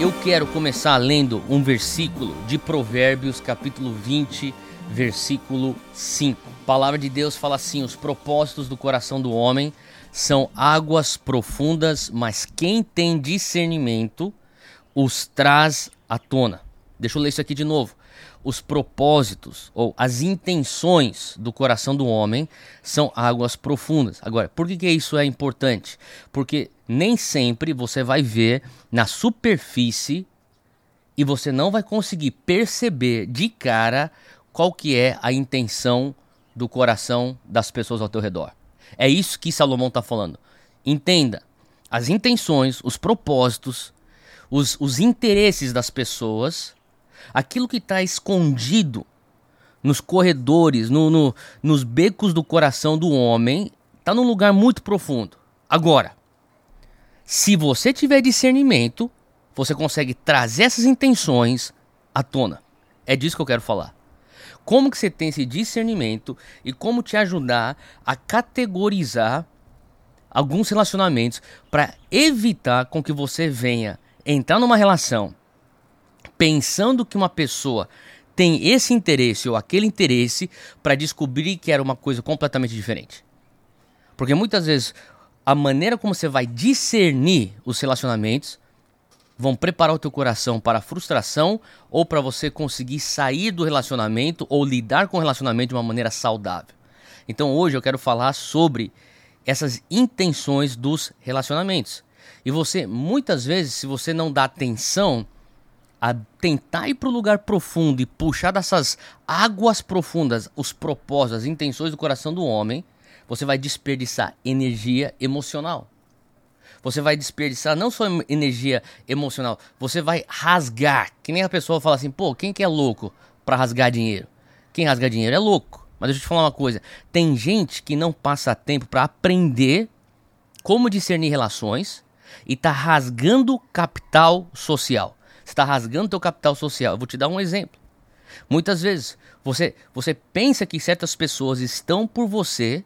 Eu quero começar lendo um versículo de Provérbios, capítulo 20, versículo 5. A palavra de Deus fala assim: Os propósitos do coração do homem são águas profundas, mas quem tem discernimento os traz à tona. Deixa eu ler isso aqui de novo. Os propósitos ou as intenções do coração do homem são águas profundas. Agora, por que, que isso é importante? Porque nem sempre você vai ver na superfície e você não vai conseguir perceber de cara qual que é a intenção do coração das pessoas ao teu redor. É isso que Salomão está falando. Entenda as intenções, os propósitos, os, os interesses das pessoas, aquilo que está escondido nos corredores, no, no, nos becos do coração do homem, está num lugar muito profundo. Agora, se você tiver discernimento, você consegue trazer essas intenções à tona. É disso que eu quero falar. Como que você tem esse discernimento e como te ajudar a categorizar alguns relacionamentos para evitar com que você venha entrar numa relação pensando que uma pessoa tem esse interesse ou aquele interesse para descobrir que era uma coisa completamente diferente. Porque muitas vezes a maneira como você vai discernir os relacionamentos vão preparar o teu coração para a frustração ou para você conseguir sair do relacionamento ou lidar com o relacionamento de uma maneira saudável. Então hoje eu quero falar sobre essas intenções dos relacionamentos. E você, muitas vezes, se você não dá atenção a tentar ir para o lugar profundo e puxar dessas águas profundas os propósitos, as intenções do coração do homem, você vai desperdiçar energia emocional. Você vai desperdiçar não só energia emocional, você vai rasgar. Que nem a pessoa fala assim, pô, quem que é louco para rasgar dinheiro? Quem rasga dinheiro é louco. Mas deixa eu te falar uma coisa: tem gente que não passa tempo para aprender como discernir relações e tá rasgando capital social. Está rasgando teu capital social. Eu vou te dar um exemplo. Muitas vezes você, você pensa que certas pessoas estão por você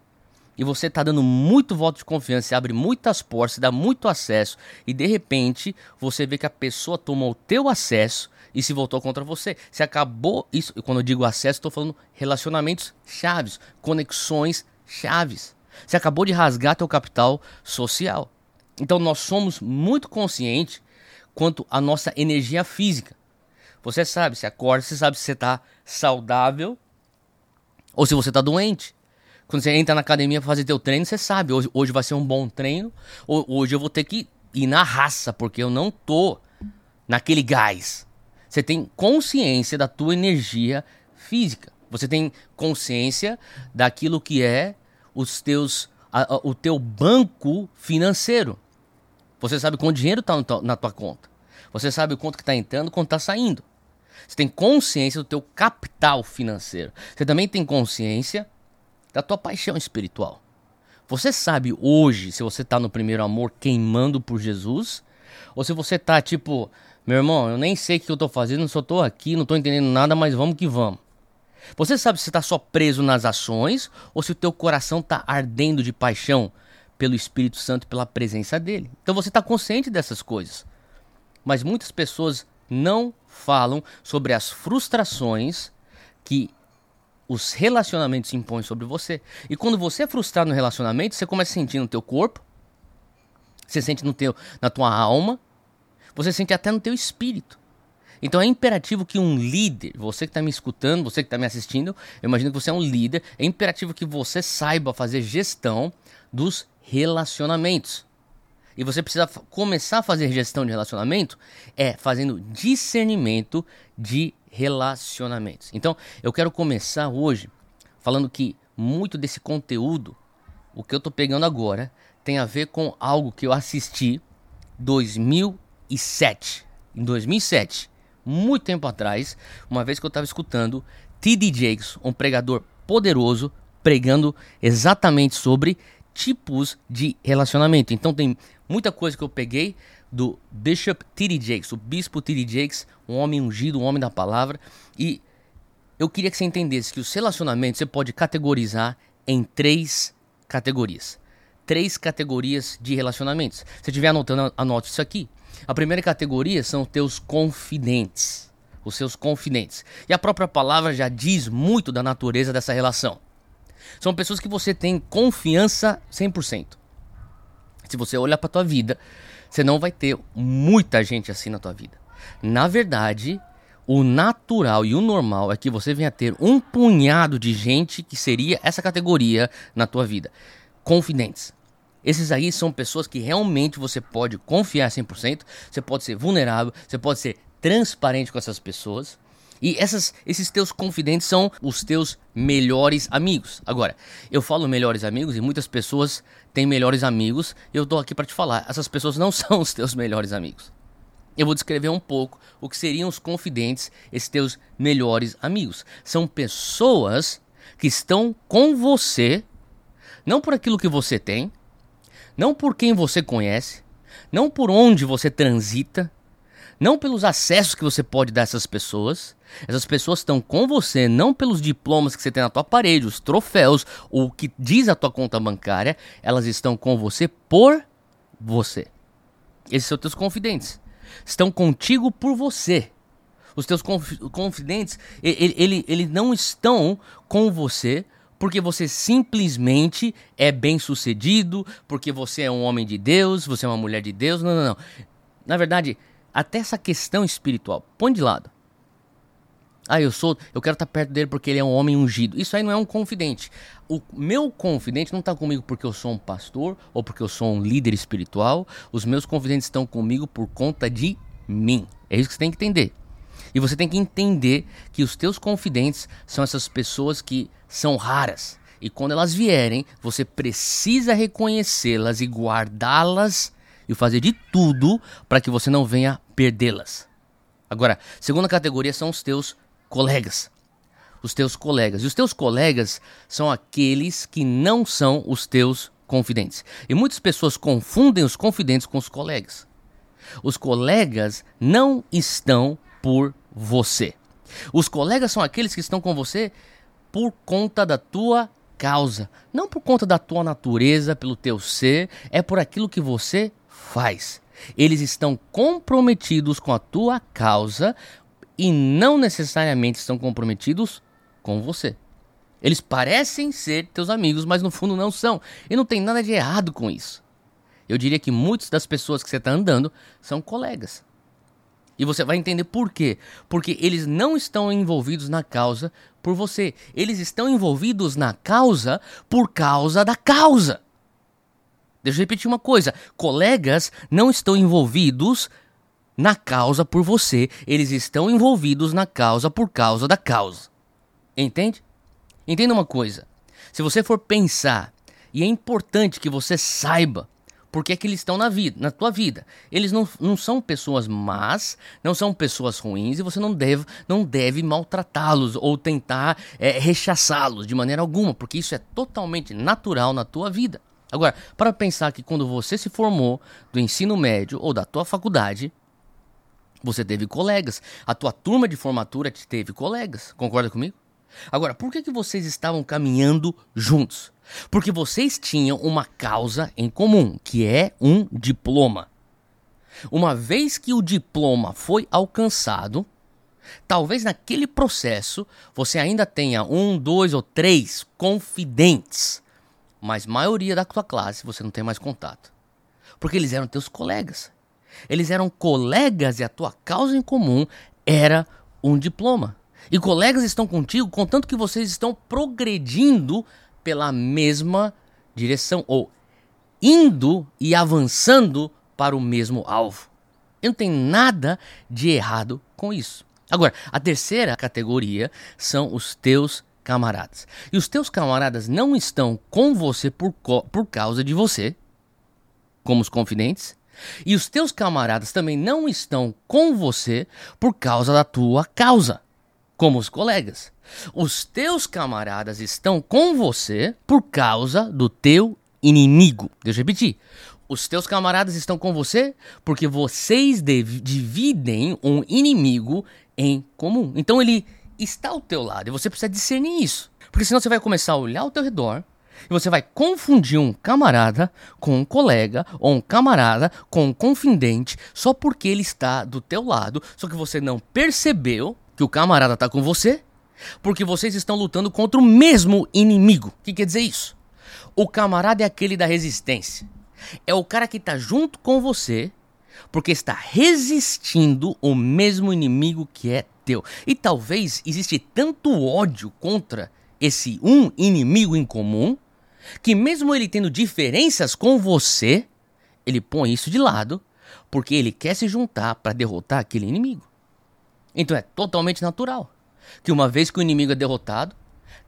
e você está dando muito voto de confiança, abre muitas portas, dá muito acesso e de repente você vê que a pessoa tomou o teu acesso e se voltou contra você. Você acabou isso, quando eu digo acesso, estou falando relacionamentos chaves, conexões chaves. Você acabou de rasgar teu capital social. Então nós somos muito conscientes quanto à nossa energia física. Você sabe, se acorda, você sabe se você está saudável ou se você está doente. Quando você entra na academia para fazer teu treino, você sabe, hoje, hoje vai ser um bom treino, hoje eu vou ter que ir na raça, porque eu não tô naquele gás. Você tem consciência da tua energia física. Você tem consciência daquilo que é os teus, a, a, o teu banco financeiro. Você sabe quanto dinheiro está na tua conta. Você sabe o quanto que está entrando, quanto está saindo. Você tem consciência do teu capital financeiro. Você também tem consciência da tua paixão espiritual. Você sabe hoje se você está no primeiro amor queimando por Jesus? Ou se você está tipo, meu irmão, eu nem sei o que eu estou fazendo, só estou aqui, não estou entendendo nada, mas vamos que vamos. Você sabe se está só preso nas ações ou se o teu coração está ardendo de paixão pelo Espírito Santo, pela presença dele. Então você está consciente dessas coisas. Mas muitas pessoas não falam sobre as frustrações que os relacionamentos se impõem sobre você. E quando você é frustrado no relacionamento, você começa a sentir no teu corpo, você sente no teu, na tua alma, você sente até no teu espírito. Então é imperativo que um líder, você que está me escutando, você que está me assistindo, eu imagino que você é um líder, é imperativo que você saiba fazer gestão dos relacionamentos. E você precisa começar a fazer gestão de relacionamento é fazendo discernimento de relacionamentos. Então, eu quero começar hoje falando que muito desse conteúdo, o que eu tô pegando agora, tem a ver com algo que eu assisti 2007. Em 2007, muito tempo atrás, uma vez que eu estava escutando T.D. Jakes, um pregador poderoso, pregando exatamente sobre tipos de relacionamento. Então tem muita coisa que eu peguei do Bishop T.D. Jakes, o bispo T.D. Jakes, um homem ungido, um homem da palavra. E eu queria que você entendesse que os relacionamentos você pode categorizar em três categorias. três categorias de relacionamentos. Se estiver anotando, anote isso aqui. A primeira categoria são teus confidentes. Os seus confidentes. E a própria palavra já diz muito da natureza dessa relação. São pessoas que você tem confiança 100%. Se você olhar para tua vida, você não vai ter muita gente assim na tua vida. Na verdade, o natural e o normal é que você venha ter um punhado de gente que seria essa categoria na tua vida. Confidentes. Esses aí são pessoas que realmente você pode confiar 100%, você pode ser vulnerável, você pode ser transparente com essas pessoas. E essas, esses teus confidentes são os teus melhores amigos. Agora, eu falo melhores amigos e muitas pessoas têm melhores amigos. Eu tô aqui para te falar, essas pessoas não são os teus melhores amigos. Eu vou descrever um pouco o que seriam os confidentes, esses teus melhores amigos. São pessoas que estão com você, não por aquilo que você tem, não por quem você conhece, não por onde você transita, não pelos acessos que você pode dar a essas pessoas. Essas pessoas estão com você não pelos diplomas que você tem na tua parede, os troféus, ou o que diz a tua conta bancária, elas estão com você por você. Esses são teus confidentes. Estão contigo por você. Os teus conf confidentes, ele, ele, ele não estão com você porque você simplesmente é bem sucedido, porque você é um homem de Deus, você é uma mulher de Deus. Não, não, não. Na verdade, até essa questão espiritual, põe de lado. Ah, eu sou, eu quero estar perto dele porque ele é um homem ungido. Isso aí não é um confidente. O meu confidente não está comigo porque eu sou um pastor ou porque eu sou um líder espiritual. Os meus confidentes estão comigo por conta de mim. É isso que você tem que entender. E você tem que entender que os teus confidentes são essas pessoas que são raras. E quando elas vierem, você precisa reconhecê-las e guardá-las e fazer de tudo para que você não venha perdê-las. Agora, segunda categoria são os teus colegas. Os teus colegas. E os teus colegas são aqueles que não são os teus confidentes. E muitas pessoas confundem os confidentes com os colegas. Os colegas não estão por você. Os colegas são aqueles que estão com você por conta da tua causa, não por conta da tua natureza, pelo teu ser, é por aquilo que você faz. Eles estão comprometidos com a tua causa e não necessariamente estão comprometidos com você. Eles parecem ser teus amigos, mas no fundo não são. E não tem nada de errado com isso. Eu diria que muitas das pessoas que você está andando são colegas. E você vai entender por quê. Porque eles não estão envolvidos na causa por você. Eles estão envolvidos na causa por causa da causa. Deixa eu repetir uma coisa: colegas não estão envolvidos na causa por você, eles estão envolvidos na causa por causa da causa. Entende? Entenda uma coisa. Se você for pensar, e é importante que você saiba por que, é que eles estão na vida, na tua vida. Eles não, não são pessoas más, não são pessoas ruins, e você não deve, não deve maltratá-los ou tentar é, rechaçá-los de maneira alguma, porque isso é totalmente natural na tua vida. Agora, para pensar que quando você se formou do ensino médio ou da tua faculdade, você teve colegas. A tua turma de formatura te teve colegas. Concorda comigo? Agora, por que, que vocês estavam caminhando juntos? Porque vocês tinham uma causa em comum, que é um diploma. Uma vez que o diploma foi alcançado, talvez naquele processo você ainda tenha um, dois ou três confidentes, mas maioria da tua classe você não tem mais contato, porque eles eram teus colegas. Eles eram colegas e a tua causa em comum era um diploma. E colegas estão contigo contanto que vocês estão progredindo pela mesma direção ou indo e avançando para o mesmo alvo. E não tem nada de errado com isso. Agora, a terceira categoria são os teus camaradas. E os teus camaradas não estão com você por, por causa de você, como os confidentes, e os teus camaradas também não estão com você por causa da tua causa, como os colegas. Os teus camaradas estão com você por causa do teu inimigo. Deixa eu repetir. Os teus camaradas estão com você porque vocês dividem um inimigo em comum. Então ele está ao teu lado e você precisa discernir isso. Porque senão você vai começar a olhar ao teu redor E você vai confundir um camarada com um colega ou um camarada com um confidente só porque ele está do teu lado, só que você não percebeu que o camarada está com você, porque vocês estão lutando contra o mesmo inimigo. O que quer dizer isso? O camarada é aquele da resistência. É o cara que está junto com você porque está resistindo o mesmo inimigo que é E talvez existe tanto ódio contra esse um inimigo em comum que mesmo ele tendo diferenças com você, ele põe isso de lado porque ele quer se juntar para derrotar aquele inimigo. Então é totalmente natural que uma vez que o inimigo é derrotado,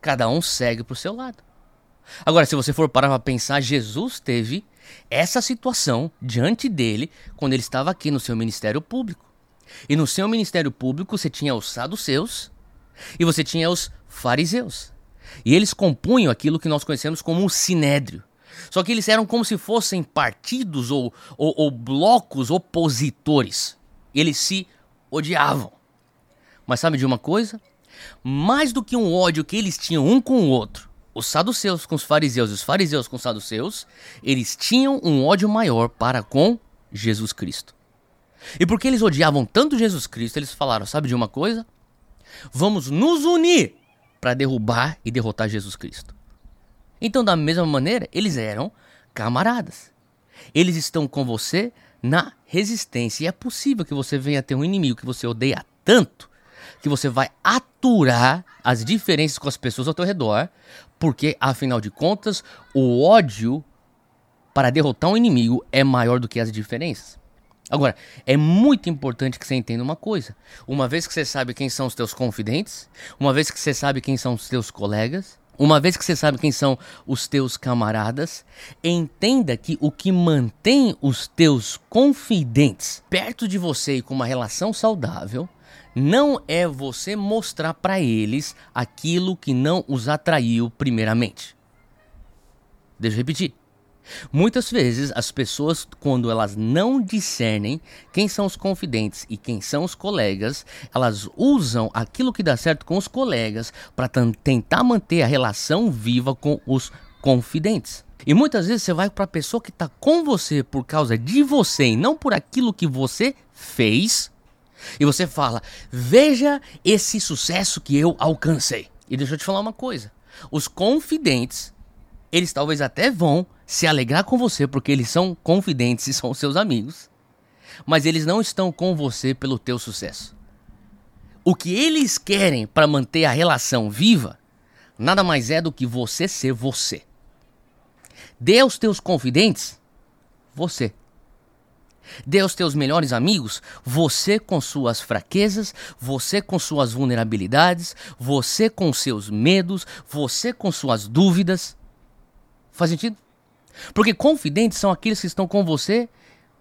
cada um segue para o seu lado. Agora, se você for parar para pensar, Jesus teve essa situação diante dele quando ele estava aqui no seu ministério público. E no seu ministério público você tinha os saduceus e você tinha os fariseus. E eles compunham aquilo que nós conhecemos como um sinédrio. Só que eles eram como se fossem partidos ou, ou, ou blocos opositores. Eles se odiavam. Mas sabe de uma coisa? Mais do que um ódio que eles tinham um com o outro, os saduceus com os fariseus e os fariseus com os saduceus, eles tinham um ódio maior para com Jesus Cristo. E porque eles odiavam tanto Jesus Cristo, eles falaram: sabe de uma coisa? Vamos nos unir para derrubar e derrotar Jesus Cristo. Então, da mesma maneira, eles eram camaradas. Eles estão com você na resistência. E é possível que você venha ter um inimigo que você odeia tanto que você vai aturar as diferenças com as pessoas ao teu redor, porque afinal de contas, o ódio para derrotar um inimigo é maior do que as diferenças. Agora, é muito importante que você entenda uma coisa. Uma vez que você sabe quem são os teus confidentes, uma vez que você sabe quem são os teus colegas, uma vez que você sabe quem são os teus camaradas, entenda que o que mantém os teus confidentes perto de você e com uma relação saudável não é você mostrar para eles aquilo que não os atraiu primeiramente. Deixa eu repetir. Muitas vezes as pessoas, quando elas não discernem quem são os confidentes e quem são os colegas, elas usam aquilo que dá certo com os colegas para tentar manter a relação viva com os confidentes. E muitas vezes você vai para a pessoa que está com você por causa de você e não por aquilo que você fez, e você fala: Veja esse sucesso que eu alcancei. E deixa eu te falar uma coisa: os confidentes, eles talvez até vão se alegrar com você porque eles são confidentes e são seus amigos, mas eles não estão com você pelo teu sucesso. O que eles querem para manter a relação viva nada mais é do que você ser você. Dê aos teus confidentes você. Dê aos teus melhores amigos você com suas fraquezas, você com suas vulnerabilidades, você com seus medos, você com suas dúvidas. Faz sentido? Porque confidentes são aqueles que estão com você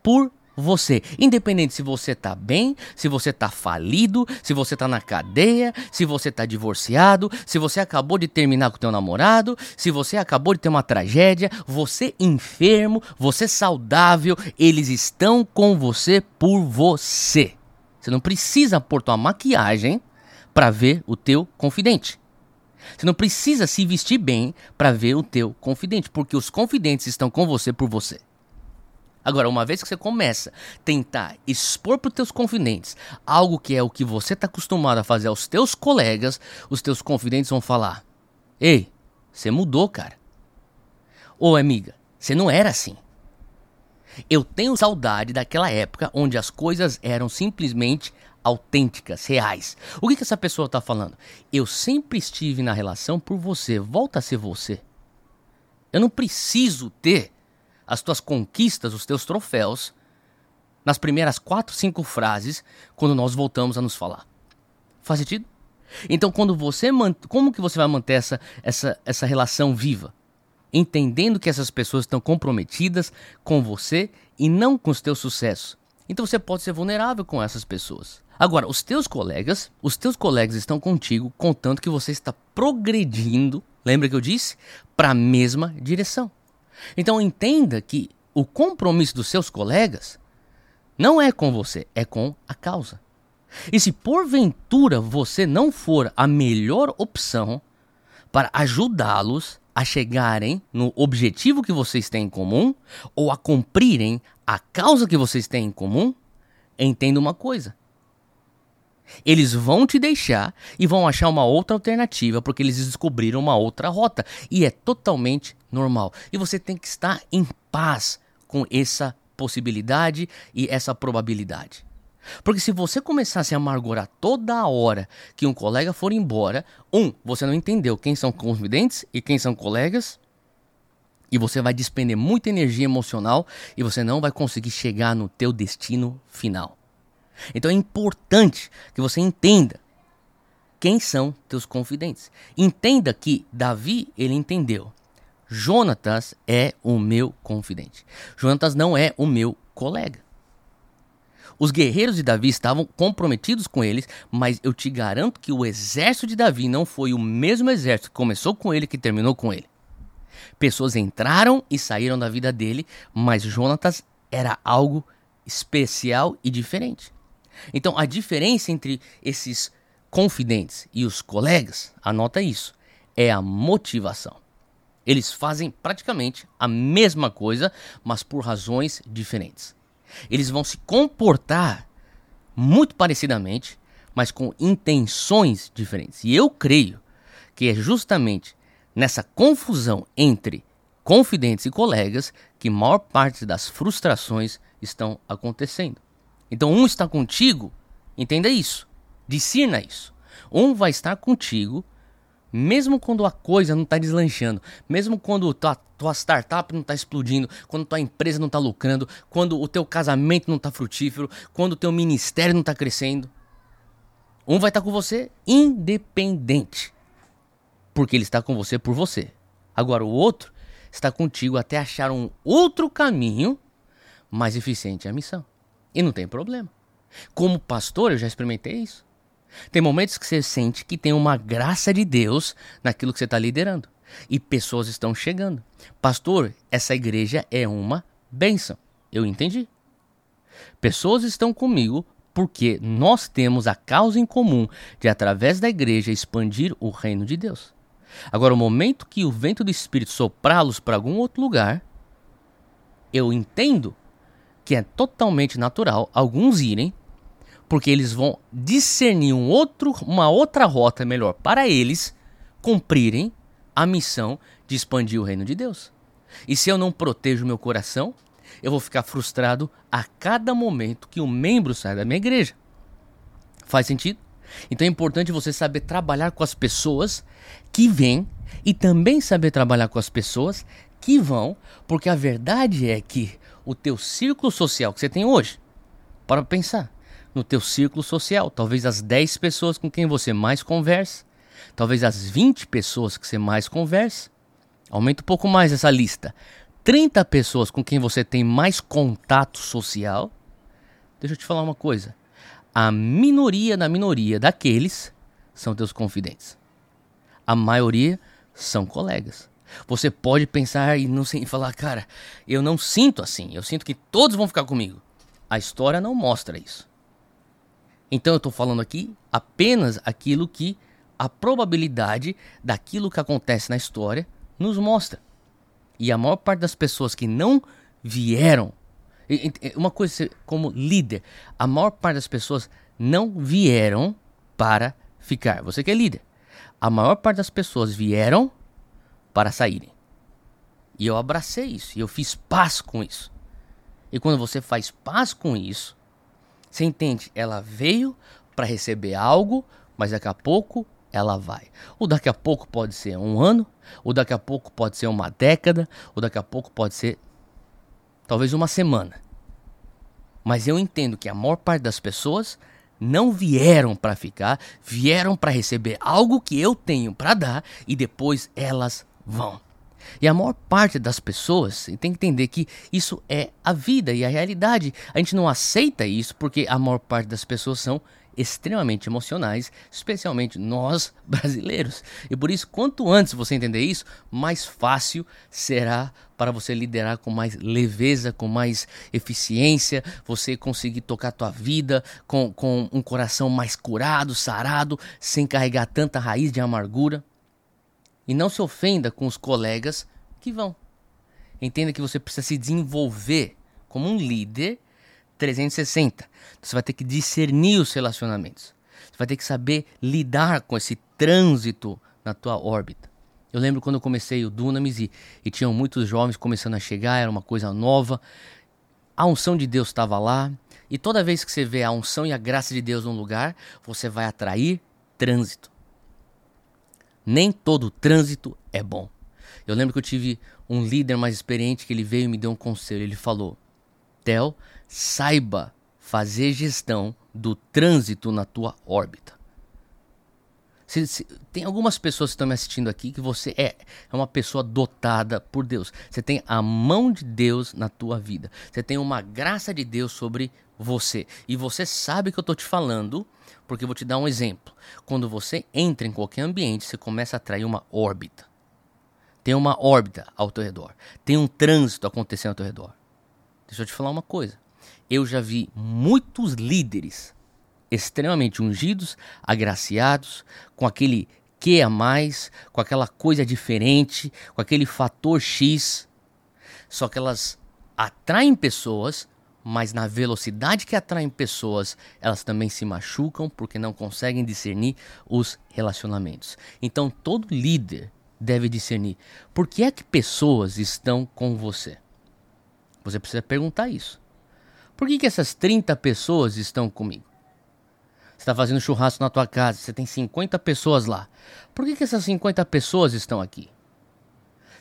por você. Independente se você está bem, se você está falido, se você está na cadeia, se você está divorciado, se você acabou de terminar com teu namorado, se você acabou de ter uma tragédia, você enfermo, você saudável, eles estão com você por você. Você não precisa pôr tua maquiagem para ver o teu confidente. Você não precisa se vestir bem para ver o teu confidente, porque os confidentes estão com você por você. Agora, uma vez que você começa a tentar expor para os teus confidentes algo que é o que você está acostumado a fazer aos teus colegas, os teus confidentes vão falar: Ei, você mudou, cara. Ô amiga, você não era assim. Eu tenho saudade daquela época onde as coisas eram simplesmente autênticas, reais. O que, que essa pessoa está falando? Eu sempre estive na relação por você, volta a ser você. Eu não preciso ter as tuas conquistas, os teus troféus, nas primeiras quatro, cinco frases, quando nós voltamos a nos falar. Faz sentido? Então, quando você como que você vai manter essa, essa, essa relação viva? Entendendo que essas pessoas estão comprometidas com você e não com os teus sucessos. Então você pode ser vulnerável com essas pessoas. Agora, os teus colegas, os teus colegas estão contigo contanto que você está progredindo, lembra que eu disse? Para a mesma direção. Então entenda que o compromisso dos seus colegas não é com você, é com a causa. E se porventura você não for a melhor opção para ajudá-los a chegarem no objetivo que vocês têm em comum ou a cumprirem a causa que vocês têm em comum, entenda uma coisa. Eles vão te deixar e vão achar uma outra alternativa porque eles descobriram uma outra rota. E é totalmente normal. E você tem que estar em paz com essa possibilidade e essa probabilidade. Porque se você começar a se amargurar toda hora que um colega for embora, um, você não entendeu quem são confidentes e quem são colegas, e você vai despender muita energia emocional e você não vai conseguir chegar no teu destino final. Então é importante que você entenda quem são teus confidentes. Entenda que Davi, ele entendeu. Jonatas é o meu confidente. Jonatas não é o meu colega. Os guerreiros de Davi estavam comprometidos com eles, mas eu te garanto que o exército de Davi não foi o mesmo exército que começou com ele que terminou com ele. Pessoas entraram e saíram da vida dele, mas Jonatas era algo especial e diferente. Então, a diferença entre esses confidentes e os colegas, anota isso, é a motivação. Eles fazem praticamente a mesma coisa, mas por razões diferentes. Eles vão se comportar muito parecidamente, mas com intenções diferentes. E eu creio que é justamente nessa confusão entre confidentes e colegas que maior parte das frustrações estão acontecendo. Então, um está contigo, entenda isso, discirna isso. Um vai estar contigo, mesmo quando a coisa não está deslanchando, mesmo quando tua, tua startup não está explodindo, quando tua empresa não está lucrando, quando o teu casamento não está frutífero, quando o teu ministério não está crescendo. Um vai estar com você independente, porque ele está com você por você. Agora, o outro está contigo até achar um outro caminho mais eficiente à missão. E não tem problema. Como pastor, eu já experimentei isso. Tem momentos que você sente que tem uma graça de Deus naquilo que você está liderando. E pessoas estão chegando. Pastor, essa igreja é uma bênção. Eu entendi. Pessoas estão comigo porque nós temos a causa em comum de, através da igreja, expandir o reino de Deus. Agora, o momento que o vento do Espírito soprá-los para algum outro lugar, eu entendo que é totalmente natural alguns irem, porque eles vão discernir um outro, uma outra rota melhor para eles cumprirem a missão de expandir o reino de Deus. E se eu não protejo meu coração, eu vou ficar frustrado a cada momento que um membro sai da minha igreja. Faz sentido? Então é importante você saber trabalhar com as pessoas que vêm e também saber trabalhar com as pessoas que vão, porque a verdade é que o teu círculo social que você tem hoje. Para pensar no teu círculo social, talvez as 10 pessoas com quem você mais conversa, talvez as 20 pessoas que você mais conversa. Aumenta um pouco mais essa lista. 30 pessoas com quem você tem mais contato social. Deixa eu te falar uma coisa. A minoria da minoria daqueles são teus confidentes. A maioria são colegas. Você pode pensar e não e falar, cara, eu não sinto assim. Eu sinto que todos vão ficar comigo. A história não mostra isso. Então eu estou falando aqui apenas aquilo que a probabilidade daquilo que acontece na história nos mostra. E a maior parte das pessoas que não vieram, uma coisa como líder, a maior parte das pessoas não vieram para ficar. Você que é líder. A maior parte das pessoas vieram para saírem. E eu abracei isso, e eu fiz paz com isso. E quando você faz paz com isso, você entende, ela veio para receber algo, mas daqui a pouco ela vai. O daqui a pouco pode ser um ano, o daqui a pouco pode ser uma década, o daqui a pouco pode ser talvez uma semana. Mas eu entendo que a maior parte das pessoas não vieram para ficar, vieram para receber algo que eu tenho para dar e depois elas vão. E a maior parte das pessoas tem que entender que isso é a vida e a realidade. A gente não aceita isso porque a maior parte das pessoas são extremamente emocionais, especialmente nós brasileiros. E por isso, quanto antes você entender isso, mais fácil será para você liderar com mais leveza, com mais eficiência, você conseguir tocar a tua vida com, com um coração mais curado, sarado, sem carregar tanta raiz de amargura. E não se ofenda com os colegas que vão. Entenda que você precisa se desenvolver como um líder 360. Você vai ter que discernir os relacionamentos. Você vai ter que saber lidar com esse trânsito na tua órbita. Eu lembro quando eu comecei o Dunamis e, e tinham muitos jovens começando a chegar, era uma coisa nova. A unção de Deus estava lá. E toda vez que você vê a unção e a graça de Deus num lugar, você vai atrair trânsito. Nem todo trânsito é bom. Eu lembro que eu tive um líder mais experiente que ele veio e me deu um conselho. Ele falou: Theo, saiba fazer gestão do trânsito na tua órbita. Se, se, tem algumas pessoas que estão me assistindo aqui que você é, é uma pessoa dotada por Deus. Você tem a mão de Deus na tua vida. Você tem uma graça de Deus sobre você. E você sabe que eu estou te falando, porque eu vou te dar um exemplo. Quando você entra em qualquer ambiente, você começa a atrair uma órbita. Tem uma órbita ao teu redor. Tem um trânsito acontecendo ao teu redor. Deixa eu te falar uma coisa. Eu já vi muitos líderes extremamente ungidos, agraciados, com aquele que a mais, com aquela coisa diferente, com aquele fator X. Só que elas atraem pessoas, mas na velocidade que atraem pessoas, elas também se machucam porque não conseguem discernir os relacionamentos. Então todo líder deve discernir por que é que pessoas estão com você. Você precisa perguntar isso. Por que, que essas 30 pessoas estão comigo? Você está fazendo churrasco na tua casa, você tem 50 pessoas lá. Por que, que essas 50 pessoas estão aqui?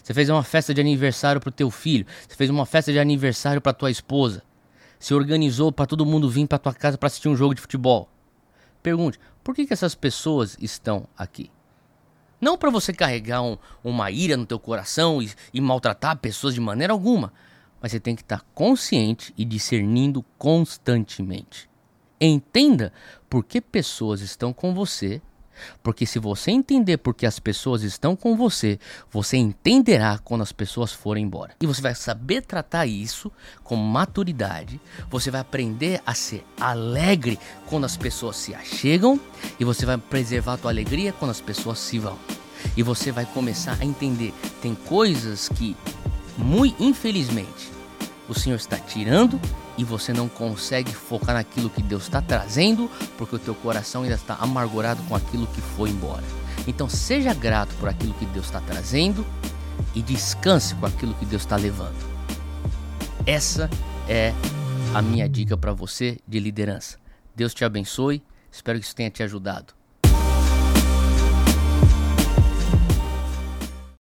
Você fez uma festa de aniversário para o teu filho, você fez uma festa de aniversário para tua esposa. Se organizou para todo mundo vir para tua casa para assistir um jogo de futebol. Pergunte, por que, que essas pessoas estão aqui? Não para você carregar um, uma ira no teu coração e, e maltratar pessoas de maneira alguma, mas você tem que estar consciente e discernindo constantemente. Entenda por que pessoas estão com você, porque se você entender por que as pessoas estão com você, você entenderá quando as pessoas forem embora. E você vai saber tratar isso com maturidade, você vai aprender a ser alegre quando as pessoas se achegam e você vai preservar a tua alegria quando as pessoas se vão. E você vai começar a entender, tem coisas que, muito infelizmente, o Senhor está tirando e você não consegue focar naquilo que Deus está trazendo, porque o teu coração ainda está amargurado com aquilo que foi embora. Então seja grato por aquilo que Deus está trazendo e descanse com aquilo que Deus está levando. Essa é a minha dica para você de liderança. Deus te abençoe. Espero que isso tenha te ajudado.